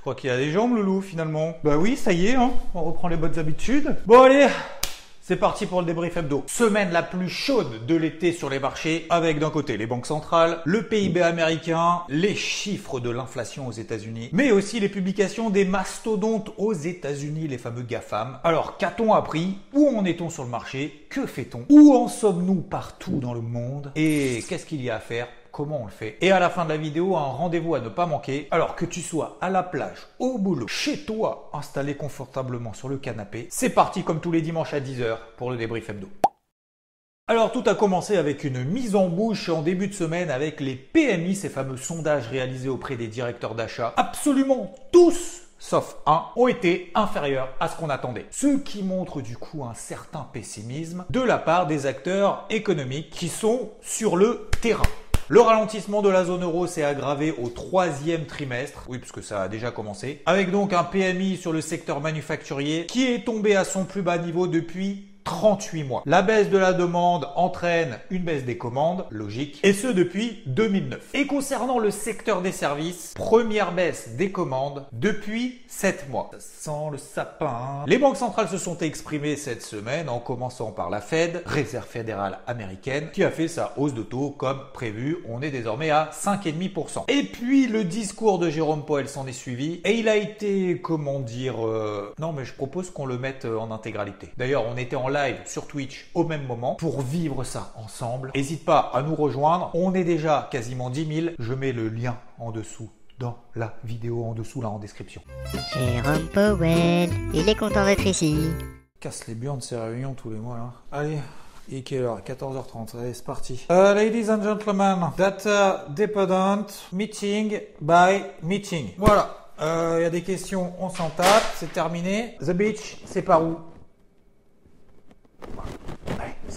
Je crois qu'il a des jambes, Loulou, finalement. Bah oui, ça y est, hein. on reprend les bonnes habitudes. Bon, allez, c'est parti pour le débrief hebdo. Semaine la plus chaude de l'été sur les marchés, avec d'un côté les banques centrales, le PIB américain, les chiffres de l'inflation aux États-Unis, mais aussi les publications des mastodontes aux États-Unis, les fameux GAFAM. Alors, qu'a-t-on appris? Où en est-on sur le marché? Que fait-on? Où en sommes-nous partout dans le monde? Et qu'est-ce qu'il y a à faire? Comment on le fait. Et à la fin de la vidéo, un rendez-vous à ne pas manquer. Alors que tu sois à la plage, au boulot, chez toi, installé confortablement sur le canapé, c'est parti comme tous les dimanches à 10h pour le débrief hebdo. Alors tout a commencé avec une mise en bouche en début de semaine avec les PMI, ces fameux sondages réalisés auprès des directeurs d'achat. Absolument tous sauf un, ont été inférieurs à ce qu'on attendait. Ce qui montre du coup un certain pessimisme de la part des acteurs économiques qui sont sur le terrain. Le ralentissement de la zone euro s'est aggravé au troisième trimestre, oui puisque ça a déjà commencé, avec donc un PMI sur le secteur manufacturier qui est tombé à son plus bas niveau depuis 38 mois. La baisse de la demande entraîne une baisse des commandes, logique, et ce depuis 2009. Et concernant le secteur des services, première baisse des commandes depuis 7 mois. Ça sent le sapin. Les banques centrales se sont exprimées cette semaine en commençant par la Fed, Réserve fédérale américaine, qui a fait sa hausse de taux comme prévu. On est désormais à 5,5%. Et puis le discours de Jérôme Powell s'en est suivi et il a été, comment dire, euh, non mais je propose qu'on le mette en intégralité. D'ailleurs, on était en live sur Twitch au même moment pour vivre ça ensemble. N'hésite pas à nous rejoindre. On est déjà quasiment 10 000. Je mets le lien en dessous dans la vidéo en dessous là en description. Jérôme Powell, il est content d'être ici. Casse les burnes ces réunions tous les mois là. Allez, et quelle heure? 14h30. Allez, c'est parti. Uh, ladies and gentlemen, data dependent meeting by meeting. Voilà. Il euh, y a des questions, on s'en tape, c'est terminé. The beach, c'est par où?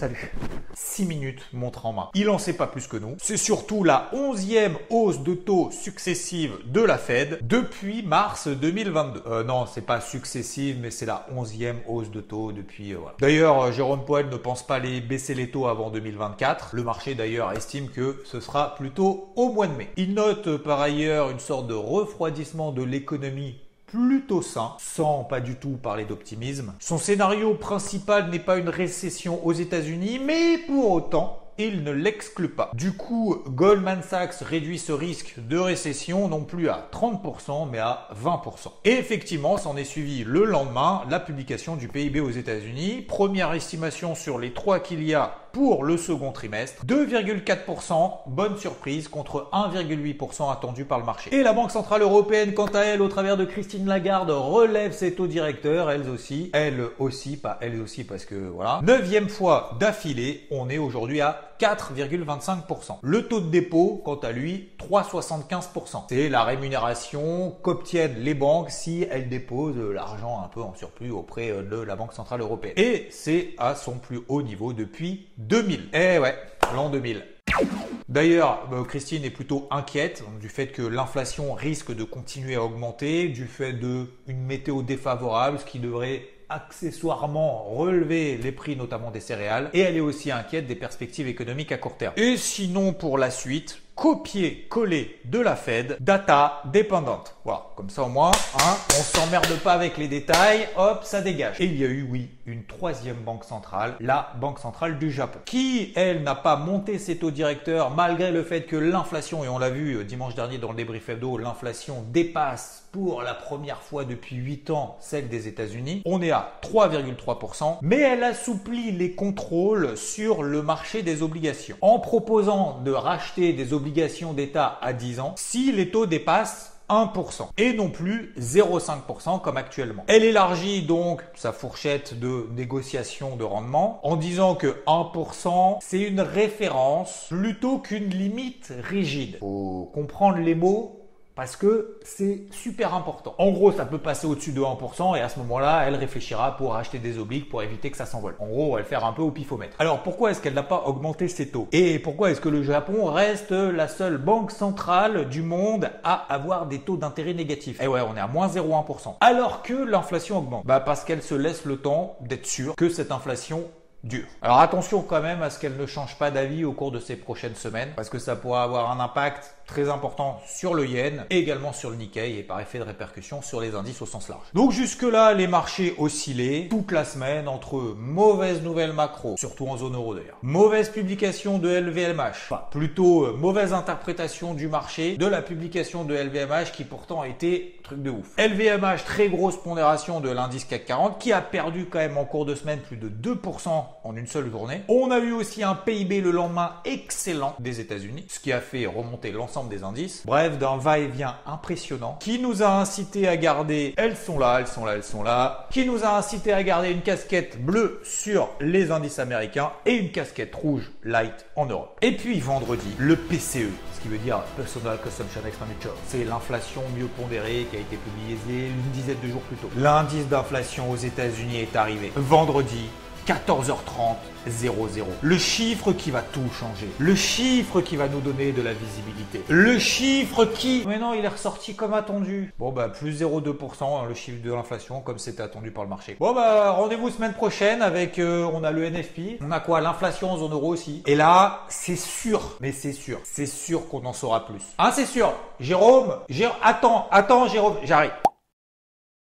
Salut. 6 minutes montre en main. Il en sait pas plus que nous. C'est surtout la onzième hausse de taux successive de la Fed depuis mars 2022. Euh, non, c'est pas successive, mais c'est la onzième hausse de taux depuis. Euh. D'ailleurs, euh, Jérôme Powell ne pense pas baisser les taux avant 2024. Le marché d'ailleurs estime que ce sera plutôt au mois de mai. Il note par ailleurs une sorte de refroidissement de l'économie plutôt sain, sans pas du tout parler d'optimisme. Son scénario principal n'est pas une récession aux États-Unis, mais pour autant, il ne l'exclut pas. Du coup, Goldman Sachs réduit ce risque de récession non plus à 30% mais à 20%. Et effectivement, s'en est suivi le lendemain la publication du PIB aux États-Unis. Première estimation sur les trois qu'il y a pour le second trimestre. 2,4%, bonne surprise, contre 1,8% attendu par le marché. Et la Banque Centrale Européenne, quant à elle, au travers de Christine Lagarde, relève ses taux directeurs, elles aussi. Elles aussi, pas elles aussi parce que voilà. Neuvième fois d'affilée, on est aujourd'hui à 4,25%. Le taux de dépôt, quant à lui, 3,75%. C'est la rémunération qu'obtiennent les banques si elles déposent l'argent un peu en surplus auprès de la Banque Centrale Européenne. Et c'est à son plus haut niveau depuis 2000. Eh ouais, l'an 2000. D'ailleurs, euh, Christine est plutôt inquiète du fait que l'inflation risque de continuer à augmenter, du fait d'une météo défavorable, ce qui devrait accessoirement relever les prix notamment des céréales et elle est aussi inquiète des perspectives économiques à court terme. Et sinon pour la suite, copier-coller de la Fed, data dépendante. Voilà, comme ça au moins, hein, on s'emmerde pas avec les détails, hop, ça dégage. Et il y a eu, oui, une troisième banque centrale, la Banque centrale du Japon, qui, elle, n'a pas monté ses taux directeurs malgré le fait que l'inflation, et on l'a vu euh, dimanche dernier dans le débrief hebdo, l'inflation dépasse pour la première fois depuis 8 ans celle des États-Unis. On est à 3,3%, mais elle assouplit les contrôles sur le marché des obligations en proposant de racheter des obligations d'État à 10 ans si les taux dépassent 1% et non plus 0,5% comme actuellement. Elle élargit donc sa fourchette de négociation de rendement en disant que 1% c'est une référence plutôt qu'une limite rigide. Faut comprendre les mots parce que c'est super important. En gros, ça peut passer au-dessus de 1% et à ce moment-là, elle réfléchira pour acheter des obliques pour éviter que ça s'envole. En gros, elle va faire un peu au pifomètre. Alors pourquoi est-ce qu'elle n'a pas augmenté ses taux? Et pourquoi est-ce que le Japon reste la seule banque centrale du monde à avoir des taux d'intérêt négatifs? Eh ouais, on est à moins 0,1%. Alors que l'inflation augmente. Bah parce qu'elle se laisse le temps d'être sûre que cette inflation dure. Alors attention quand même à ce qu'elle ne change pas d'avis au cours de ces prochaines semaines parce que ça pourra avoir un impact très important sur le yen, et également sur le Nikkei et par effet de répercussion sur les indices au sens large. Donc jusque-là, les marchés oscillaient toute la semaine entre mauvaises nouvelles macro, surtout en zone euro d'ailleurs, mauvaise publication de LVMH, enfin plutôt euh, mauvaise interprétation du marché de la publication de LVMH qui pourtant a été truc de ouf. LVMH, très grosse pondération de l'indice CAC 40 qui a perdu quand même en cours de semaine plus de 2% en une seule journée. On a eu aussi un PIB le lendemain excellent des États-Unis, ce qui a fait remonter l'ensemble des indices. Bref, d'un va-et-vient impressionnant qui nous a incité à garder, elles sont là, elles sont là, elles sont là, qui nous a incité à garder une casquette bleue sur les indices américains et une casquette rouge light en Europe. Et puis vendredi, le PCE, ce qui veut dire Personal Consumption Expenditure, c'est l'inflation mieux pondérée qui a été publiée une dizaine de jours plus tôt. L'indice d'inflation aux États-Unis est arrivé vendredi 14h30 00. Le chiffre qui va tout changer. Le chiffre qui va nous donner de la visibilité. Le chiffre qui... Mais non, il est ressorti comme attendu. Bon bah plus 0,2% hein, le chiffre de l'inflation comme c'était attendu par le marché. Bon bah rendez-vous semaine prochaine avec... Euh, on a le NFP. On a quoi? L'inflation en zone euro aussi. Et là, c'est sûr. Mais c'est sûr. C'est sûr qu'on en saura plus. Hein, c'est sûr. Jérôme, Jérôme... Attends, attends Jérôme, j'arrive.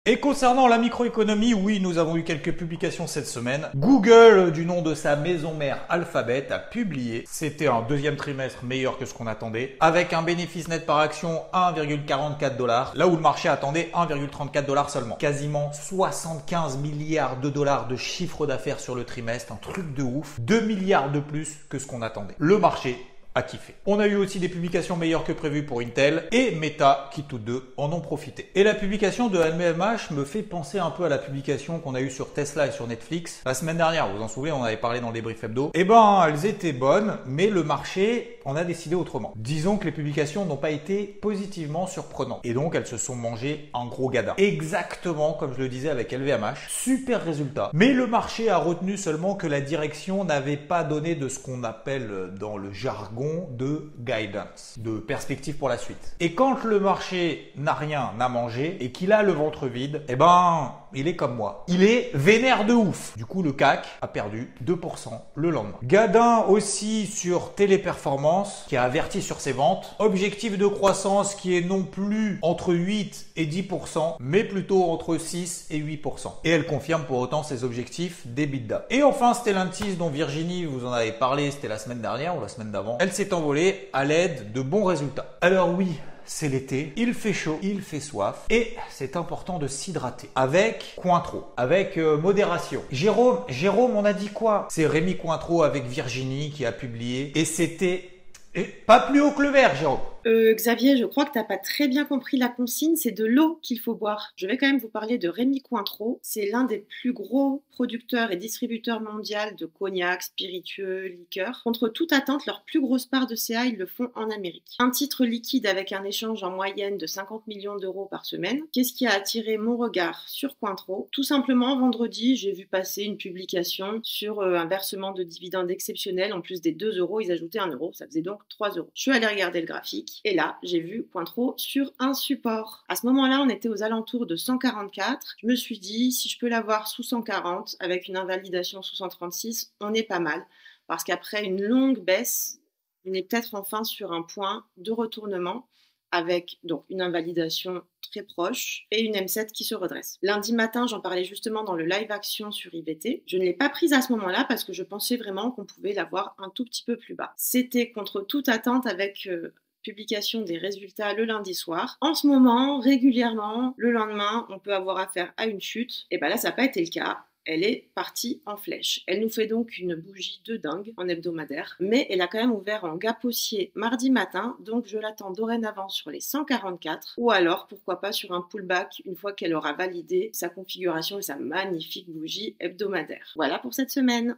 Et concernant la microéconomie, oui, nous avons eu quelques publications cette semaine. Google, du nom de sa maison mère Alphabet, a publié, c'était un deuxième trimestre meilleur que ce qu'on attendait, avec un bénéfice net par action 1,44 dollars, là où le marché attendait 1,34 dollars seulement. Quasiment 75 milliards de dollars de chiffre d'affaires sur le trimestre, un truc de ouf, 2 milliards de plus que ce qu'on attendait. Le marché a kiffé. On a eu aussi des publications meilleures que prévues pour Intel et Meta qui toutes deux en ont profité. Et la publication de LVMH me fait penser un peu à la publication qu'on a eue sur Tesla et sur Netflix la semaine dernière. Vous vous en souvenez, on avait parlé dans le débrief hebdo. Eh ben, elles étaient bonnes, mais le marché en a décidé autrement. Disons que les publications n'ont pas été positivement surprenantes. Et donc, elles se sont mangées un gros gada. Exactement comme je le disais avec LVMH. Super résultat. Mais le marché a retenu seulement que la direction n'avait pas donné de ce qu'on appelle dans le jargon de guidance, de perspective pour la suite. Et quand le marché n'a rien à manger et qu'il a le ventre vide, eh ben, il est comme moi. Il est vénère de ouf. Du coup, le CAC a perdu 2% le lendemain. Gadin aussi sur Téléperformance, qui a averti sur ses ventes. Objectif de croissance qui est non plus entre 8 et 10%, mais plutôt entre 6 et 8%. Et elle confirme pour autant ses objectifs d'EBITDA. Et enfin, Stellantis, dont Virginie vous en avez parlé, c'était la semaine dernière ou la semaine d'avant. Elle s'est envolée à l'aide de bons résultats. Alors oui, c'est l'été, il fait chaud, il fait soif et c'est important de s'hydrater avec Cointreau, avec euh, modération. Jérôme, Jérôme, on a dit quoi? C'est Rémi Cointreau avec Virginie qui a publié et c'était pas plus haut que le verre, Jérôme. Euh, Xavier, je crois que tu n'as pas très bien compris la consigne, c'est de l'eau qu'il faut boire. Je vais quand même vous parler de Rémi Cointreau. C'est l'un des plus gros producteurs et distributeurs mondiaux de cognac, spiritueux, liqueurs. Contre toute attente, leur plus grosse part de CA, ils le font en Amérique. Un titre liquide avec un échange en moyenne de 50 millions d'euros par semaine. Qu'est-ce qui a attiré mon regard sur Cointreau? Tout simplement, vendredi, j'ai vu passer une publication sur euh, un versement de dividendes exceptionnel. En plus des 2 euros, ils ajoutaient 1 euro. Ça faisait donc 3 euros. Je suis allée regarder le graphique et là, j'ai vu Pointreau sur un support. À ce moment-là, on était aux alentours de 144. Je me suis dit, si je peux l'avoir sous 140 avec une invalidation sous 136, on est pas mal. Parce qu'après une longue baisse, on est peut-être enfin sur un point de retournement avec donc une invalidation très proche et une M7 qui se redresse. Lundi matin, j'en parlais justement dans le live action sur IVT. Je ne l'ai pas prise à ce moment-là parce que je pensais vraiment qu'on pouvait l'avoir un tout petit peu plus bas. C'était contre toute attente avec euh, publication des résultats le lundi soir. En ce moment, régulièrement, le lendemain, on peut avoir affaire à une chute. Et bien là, ça n'a pas été le cas. Elle est partie en flèche. Elle nous fait donc une bougie de dingue en hebdomadaire, mais elle a quand même ouvert en gap mardi matin, donc je l'attends dorénavant sur les 144, ou alors pourquoi pas sur un pullback une fois qu'elle aura validé sa configuration et sa magnifique bougie hebdomadaire. Voilà pour cette semaine.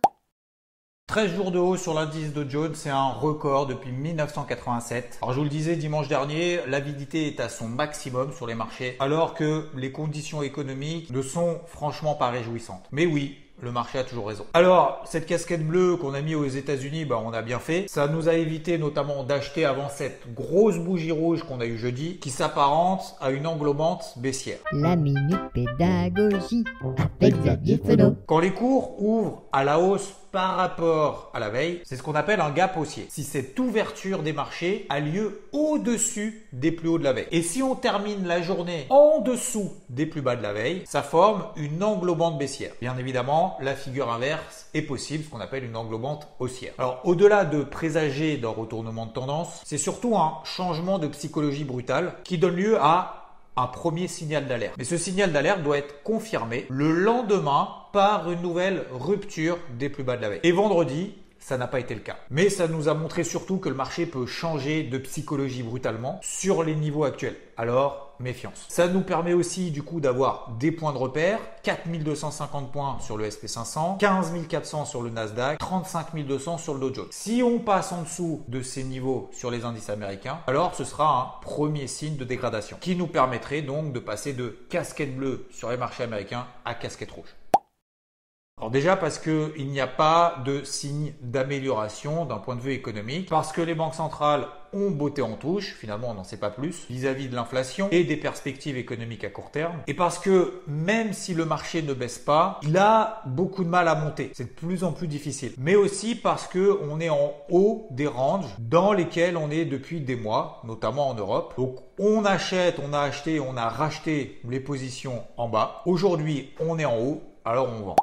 13 jours de hausse sur l'indice de Jones, c'est un record depuis 1987. Alors je vous le disais dimanche dernier, l'avidité est à son maximum sur les marchés, alors que les conditions économiques ne sont franchement pas réjouissantes. Mais oui, le marché a toujours raison. Alors, cette casquette bleue qu'on a mis aux États-Unis, bah, on a bien fait. Ça nous a évité notamment d'acheter avant cette grosse bougie rouge qu'on a eu jeudi, qui s'apparente à une englobante baissière. La minute pédagogie avec Xavier Fenot. Quand les cours ouvrent à la hausse par rapport à la veille, c'est ce qu'on appelle un gap haussier. Si cette ouverture des marchés a lieu au-dessus des plus hauts de la veille. Et si on termine la journée en dessous des plus bas de la veille, ça forme une englobante baissière. Bien évidemment, la figure inverse est possible, ce qu'on appelle une englobante haussière. Alors, au-delà de présager d'un retournement de tendance, c'est surtout un changement de psychologie brutale qui donne lieu à un premier signal d'alerte. Mais ce signal d'alerte doit être confirmé le lendemain par une nouvelle rupture des plus bas de la veille. Et vendredi, ça n'a pas été le cas. Mais ça nous a montré surtout que le marché peut changer de psychologie brutalement sur les niveaux actuels. Alors, méfiance. Ça nous permet aussi du coup d'avoir des points de repère, 4250 points sur le SP500, 15400 sur le Nasdaq, 35200 sur le Dow Jones. Si on passe en dessous de ces niveaux sur les indices américains, alors ce sera un premier signe de dégradation qui nous permettrait donc de passer de casquette bleue sur les marchés américains à casquette rouge. Alors déjà parce qu'il n'y a pas de signe d'amélioration d'un point de vue économique, parce que les banques centrales ont botté en touche, finalement on n'en sait pas plus, vis-à-vis de l'inflation et des perspectives économiques à court terme, et parce que même si le marché ne baisse pas, il a beaucoup de mal à monter, c'est de plus en plus difficile, mais aussi parce que on est en haut des ranges dans lesquels on est depuis des mois, notamment en Europe. Donc on achète, on a acheté, on a racheté les positions en bas. Aujourd'hui on est en haut, alors on vend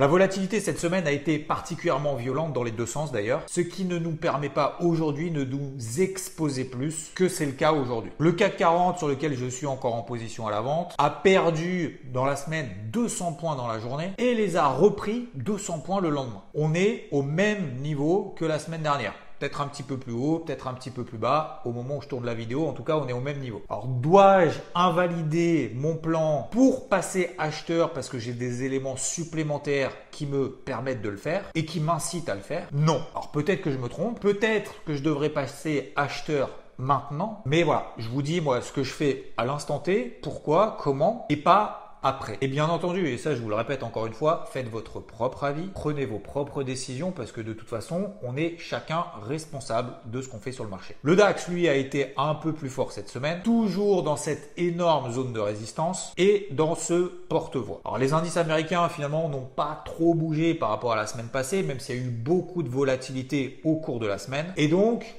la volatilité cette semaine a été particulièrement violente dans les deux sens d'ailleurs, ce qui ne nous permet pas aujourd'hui de nous exposer plus que c'est le cas aujourd'hui. Le CAC 40 sur lequel je suis encore en position à la vente a perdu dans la semaine 200 points dans la journée et les a repris 200 points le lendemain. On est au même niveau que la semaine dernière peut-être un petit peu plus haut, peut-être un petit peu plus bas. Au moment où je tourne la vidéo, en tout cas, on est au même niveau. Alors, dois-je invalider mon plan pour passer acheteur parce que j'ai des éléments supplémentaires qui me permettent de le faire et qui m'incitent à le faire? Non. Alors, peut-être que je me trompe, peut-être que je devrais passer acheteur maintenant. Mais voilà, je vous dis moi ce que je fais à l'instant T, pourquoi, comment, et pas après. Et bien entendu, et ça je vous le répète encore une fois, faites votre propre avis, prenez vos propres décisions parce que de toute façon, on est chacun responsable de ce qu'on fait sur le marché. Le DAX, lui, a été un peu plus fort cette semaine, toujours dans cette énorme zone de résistance et dans ce porte-voix. Alors les indices américains finalement n'ont pas trop bougé par rapport à la semaine passée, même s'il y a eu beaucoup de volatilité au cours de la semaine. Et donc,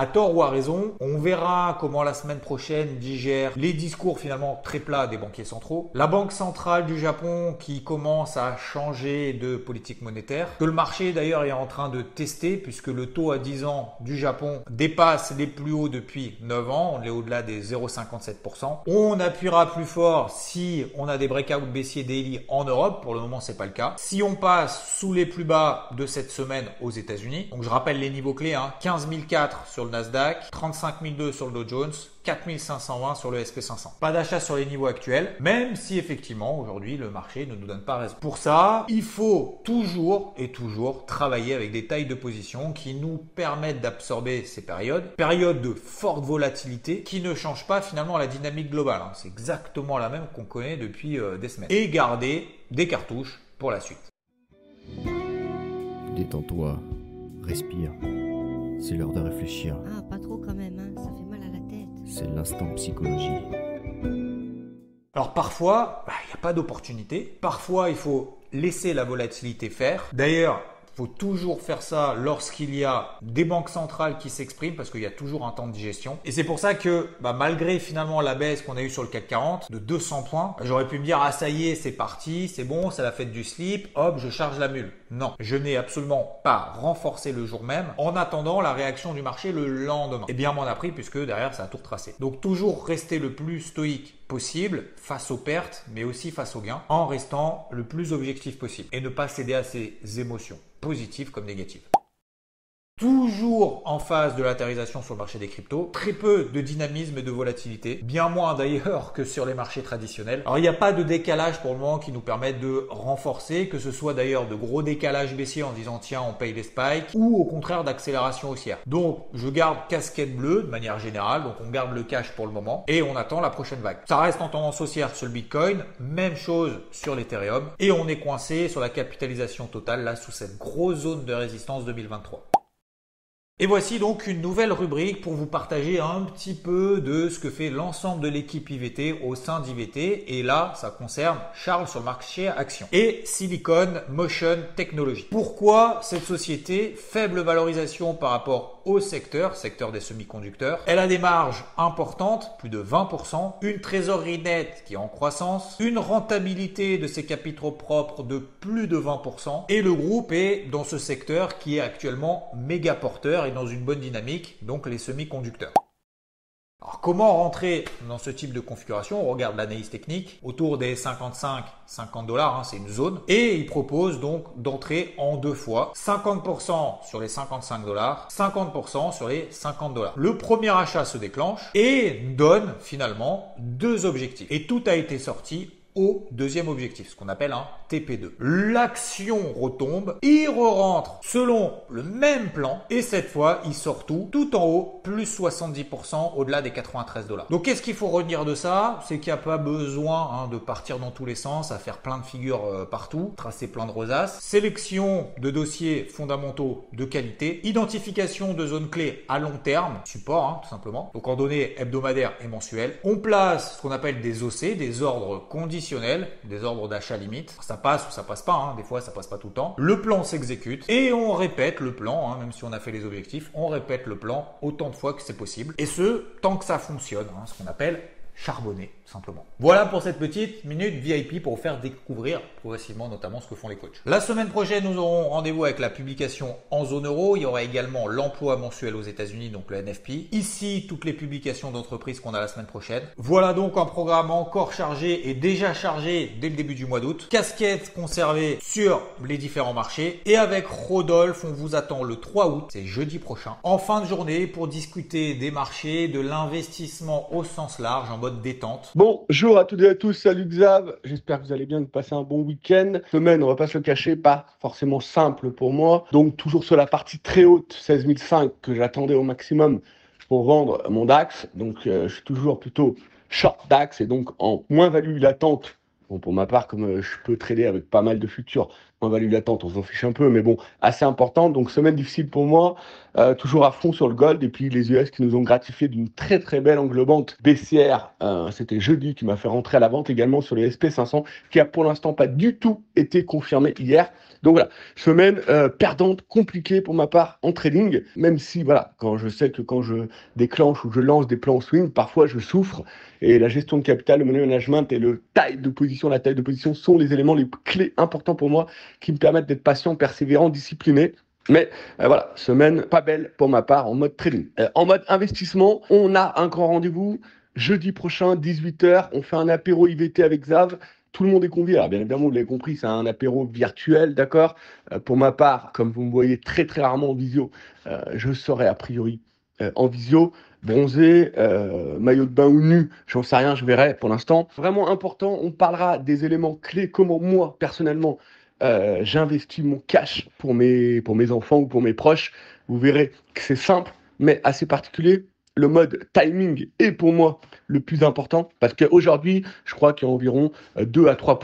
à tort ou à raison, on verra comment la semaine prochaine digère les discours finalement très plats des banquiers centraux. La Banque centrale du Japon qui commence à changer de politique monétaire, que le marché d'ailleurs est en train de tester puisque le taux à 10 ans du Japon dépasse les plus hauts depuis 9 ans, on est au-delà des 0,57%. On appuiera plus fort si on a des breakouts baissiers daily en Europe, pour le moment c'est pas le cas. Si on passe sous les plus bas de cette semaine aux États-Unis, donc je rappelle les niveaux clés, hein, 15 004 sur le Nasdaq, 35 002 sur le Dow Jones, 4520 sur le SP500. Pas d'achat sur les niveaux actuels, même si effectivement aujourd'hui le marché ne nous donne pas raison. Pour ça, il faut toujours et toujours travailler avec des tailles de position qui nous permettent d'absorber ces périodes, périodes de forte volatilité qui ne changent pas finalement la dynamique globale. Hein. C'est exactement la même qu'on connaît depuis euh, des semaines. Et garder des cartouches pour la suite. Détends-toi, respire. C'est l'heure de réfléchir. Ah, pas trop quand même, hein. ça fait mal à la tête. C'est l'instant psychologie. Alors parfois, bah, il n'y a pas d'opportunité. Parfois, il faut laisser la volatilité faire. D'ailleurs, faut toujours faire ça lorsqu'il y a des banques centrales qui s'expriment parce qu'il y a toujours un temps de digestion. Et c'est pour ça que bah, malgré finalement la baisse qu'on a eue sur le CAC 40 de 200 points, j'aurais pu me dire ah ça y est c'est parti, c'est bon, ça la fait du slip, hop je charge la mule. Non, je n'ai absolument pas renforcé le jour même en attendant la réaction du marché le lendemain. Et bien m'en a pris puisque derrière ça a tout retracé. Donc toujours rester le plus stoïque possible face aux pertes, mais aussi face aux gains, en restant le plus objectif possible et ne pas céder à ses émotions, positives comme négatives toujours en phase de l'atterrissation sur le marché des cryptos, très peu de dynamisme et de volatilité, bien moins d'ailleurs que sur les marchés traditionnels. Alors il n'y a pas de décalage pour le moment qui nous permette de renforcer, que ce soit d'ailleurs de gros décalages baissiers en disant tiens on paye les spikes, ou au contraire d'accélération haussière. Donc je garde casquette bleue de manière générale, donc on garde le cash pour le moment, et on attend la prochaine vague. Ça reste en tendance haussière sur le Bitcoin, même chose sur l'Ethereum, et on est coincé sur la capitalisation totale là sous cette grosse zone de résistance 2023. Et voici donc une nouvelle rubrique pour vous partager un petit peu de ce que fait l'ensemble de l'équipe IVT au sein d'IVT. Et là, ça concerne Charles sur marché action et Silicon Motion Technology. Pourquoi cette société? Faible valorisation par rapport au secteur, secteur des semi-conducteurs. Elle a des marges importantes, plus de 20%, une trésorerie nette qui est en croissance, une rentabilité de ses capitaux propres de plus de 20% et le groupe est dans ce secteur qui est actuellement méga porteur dans une bonne dynamique, donc les semi-conducteurs. Alors comment rentrer dans ce type de configuration? On regarde l'analyse technique autour des 55-50 dollars, hein, c'est une zone, et il propose donc d'entrer en deux fois 50% sur les 55 dollars, 50% sur les 50 dollars. Le premier achat se déclenche et donne finalement deux objectifs. Et tout a été sorti au deuxième objectif, ce qu'on appelle un TP2. L'action retombe, il re-rentre selon le même plan et cette fois il sort tout, tout en haut, plus 70% au-delà des 93 dollars. Donc qu'est-ce qu'il faut retenir de ça? C'est qu'il n'y a pas besoin hein, de partir dans tous les sens, à faire plein de figures euh, partout, tracer plein de rosaces. Sélection de dossiers fondamentaux de qualité, identification de zones clés à long terme, support hein, tout simplement, donc en données hebdomadaires et mensuelles. On place ce qu'on appelle des OC, des ordres conditionnels des ordres d'achat limite. Ça passe ou ça passe pas, hein. des fois ça passe pas tout le temps. Le plan s'exécute et on répète le plan, hein. même si on a fait les objectifs, on répète le plan autant de fois que c'est possible. Et ce, tant que ça fonctionne, hein, ce qu'on appelle charbonner simplement. Voilà pour cette petite minute VIP pour vous faire découvrir progressivement notamment ce que font les coachs. La semaine prochaine, nous aurons rendez-vous avec la publication en zone euro. Il y aura également l'emploi mensuel aux États-Unis, donc le NFP. Ici, toutes les publications d'entreprises qu'on a la semaine prochaine. Voilà donc un programme encore chargé et déjà chargé dès le début du mois d'août. Casquette conservée sur les différents marchés. Et avec Rodolphe, on vous attend le 3 août, c'est jeudi prochain, en fin de journée pour discuter des marchés, de l'investissement au sens large en mode détente. Bonjour à toutes et à tous, salut Xav, j'espère que vous allez bien, que vous passez un bon week-end. Semaine, on va pas se le cacher, pas forcément simple pour moi. Donc toujours sur la partie très haute, 16005, que j'attendais au maximum pour vendre mon DAX. Donc euh, je suis toujours plutôt short DAX et donc en moins-value latente Bon, pour ma part, comme euh, je peux trader avec pas mal de futurs, moins value latente, on s'en fiche un peu, mais bon, assez important. Donc, semaine difficile pour moi, euh, toujours à fond sur le gold. Et puis, les US qui nous ont gratifié d'une très très belle englobante BCR. Euh, C'était jeudi qui m'a fait rentrer à la vente également sur les SP500, qui a pour l'instant pas du tout été confirmé hier. Donc voilà, semaine euh, perdante, compliquée pour ma part en trading, même si voilà, quand je sais que quand je déclenche ou je lance des plans swing, parfois je souffre. Et la gestion de capital, le money management et le taille de position, la taille de position sont les éléments les clés importants pour moi qui me permettent d'être patient, persévérant, discipliné. Mais euh, voilà, semaine pas belle pour ma part en mode trading. Euh, en mode investissement, on a un grand rendez-vous jeudi prochain, 18h. On fait un apéro IVT avec Zav. Tout le monde est convié. Alors, bien évidemment, vous l'avez compris, c'est un apéro virtuel, d'accord? Euh, Pour ma part, comme vous me voyez très très rarement en visio, je serai a priori en visio, bronzé, maillot de bain ou nu, j'en sais rien, je verrai pour l'instant. Vraiment important, on parlera des éléments clés, comment moi, personnellement, j'investis mon cash pour mes, pour mes enfants ou pour mes proches. Vous verrez que c'est simple, mais assez particulier le mode timing est pour moi le plus important parce qu'aujourd'hui, je crois qu'il y a environ 2 euh, à 3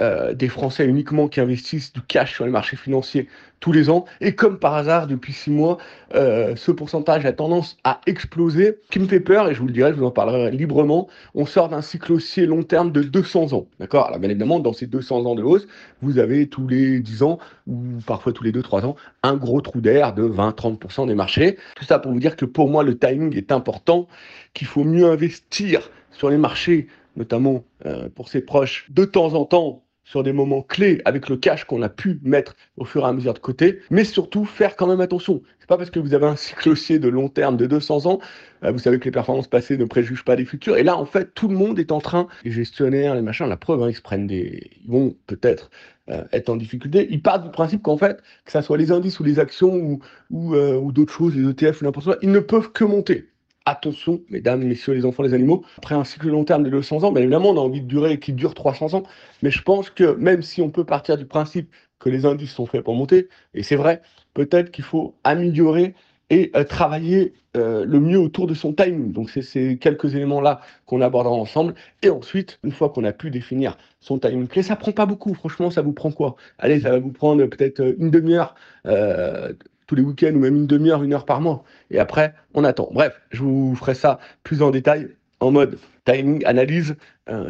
euh, des Français uniquement qui investissent du cash sur les marchés financiers tous les ans. Et comme par hasard, depuis six mois, euh, ce pourcentage a tendance à exploser, ce qui me fait peur, et je vous le dirai, je vous en parlerai librement. On sort d'un cycle haussier long terme de 200 ans. D'accord? Alors bien évidemment, dans ces 200 ans de hausse, vous avez tous les 10 ans, ou parfois tous les 2-3 ans, un gros trou d'air de 20-30% des marchés. Tout ça pour vous dire que pour moi, le timing est important, qu'il faut mieux investir sur les marchés notamment euh, pour ses proches, de temps en temps sur des moments clés avec le cash qu'on a pu mettre au fur et à mesure de côté, mais surtout faire quand même attention. C'est pas parce que vous avez un cycle de long terme de 200 ans, euh, vous savez que les performances passées ne préjugent pas des futures. Et là, en fait, tout le monde est en train, les gestionnaires, les machins, la preuve, hein, ils se prennent des, ils vont peut-être euh, être en difficulté. Ils partent du principe qu'en fait, que ça soit les indices ou les actions ou, ou, euh, ou d'autres choses, les ETF ou n'importe quoi, ils ne peuvent que monter attention, mesdames, messieurs, les enfants, les animaux, après un cycle long terme de 200 ans, bien évidemment, on a envie de durer qui dure 300 ans, mais je pense que même si on peut partir du principe que les indices sont faits pour monter, et c'est vrai, peut-être qu'il faut améliorer et euh, travailler euh, le mieux autour de son timing. Donc c'est ces quelques éléments-là qu'on abordera ensemble. Et ensuite, une fois qu'on a pu définir son timing clé, ça prend pas beaucoup. Franchement, ça vous prend quoi? Allez, ça va vous prendre peut-être une demi-heure. Euh, tous les week-ends ou même une demi-heure, une heure par mois. Et après, on attend. Bref, je vous ferai ça plus en détail en mode timing, analyse,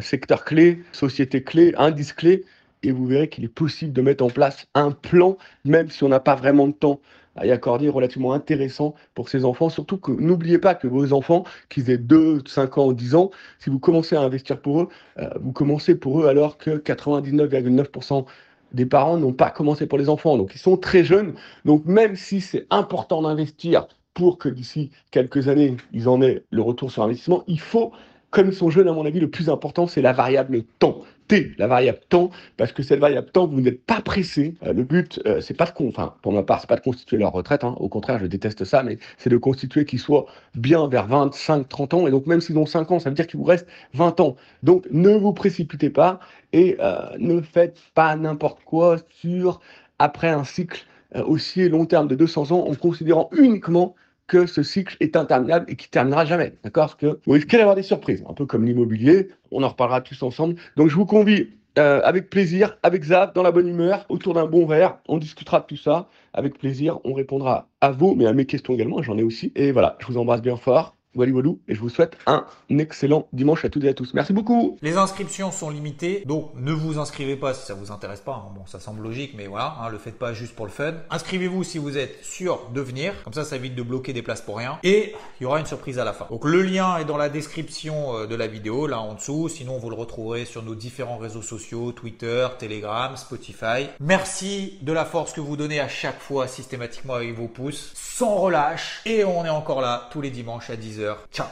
secteur clé, société clé, indice clé, et vous verrez qu'il est possible de mettre en place un plan, même si on n'a pas vraiment de temps à y accorder, relativement intéressant pour ces enfants. Surtout que n'oubliez pas que vos enfants, qu'ils aient 2, 5 ans, 10 ans, si vous commencez à investir pour eux, euh, vous commencez pour eux alors que 99,9% des parents n'ont pas commencé pour les enfants. Donc ils sont très jeunes. Donc même si c'est important d'investir pour que d'ici quelques années, ils en aient le retour sur investissement, il faut comme ils sont jeunes, à mon avis, le plus important, c'est la variable temps. T, la variable temps, parce que cette variable temps, vous n'êtes pas pressé. Euh, le but, euh, c'est pas de, enfin, pour ma part, c'est pas de constituer leur retraite. Hein. Au contraire, je déteste ça, mais c'est de constituer qu'ils soient bien vers 25, 30 ans. Et donc, même s'ils ont 5 ans, ça veut dire qu'il vous reste 20 ans. Donc, ne vous précipitez pas et euh, ne faites pas n'importe quoi sur après un cycle aussi long terme de 200 ans en considérant uniquement que ce cycle est interminable et qui terminera jamais. D'accord? Que vous risquez d'avoir des surprises, un peu comme l'immobilier. On en reparlera tous ensemble. Donc je vous convie euh, avec plaisir, avec Zab, dans la bonne humeur, autour d'un bon verre. On discutera de tout ça. Avec plaisir, on répondra à vous, mais à mes questions également. J'en ai aussi. Et voilà, je vous embrasse bien fort. Wally Walou, et je vous souhaite un excellent dimanche à toutes et à tous. Merci beaucoup. Les inscriptions sont limitées, donc ne vous inscrivez pas si ça vous intéresse pas. Hein. Bon, ça semble logique, mais voilà, hein, le faites pas juste pour le fun. Inscrivez-vous si vous êtes sûr de venir, comme ça, ça évite de bloquer des places pour rien. Et il y aura une surprise à la fin. Donc le lien est dans la description euh, de la vidéo, là en dessous. Sinon, vous le retrouverez sur nos différents réseaux sociaux, Twitter, Telegram, Spotify. Merci de la force que vous donnez à chaque fois systématiquement avec vos pouces, sans relâche. Et on est encore là tous les dimanches à 10h heures. Ciao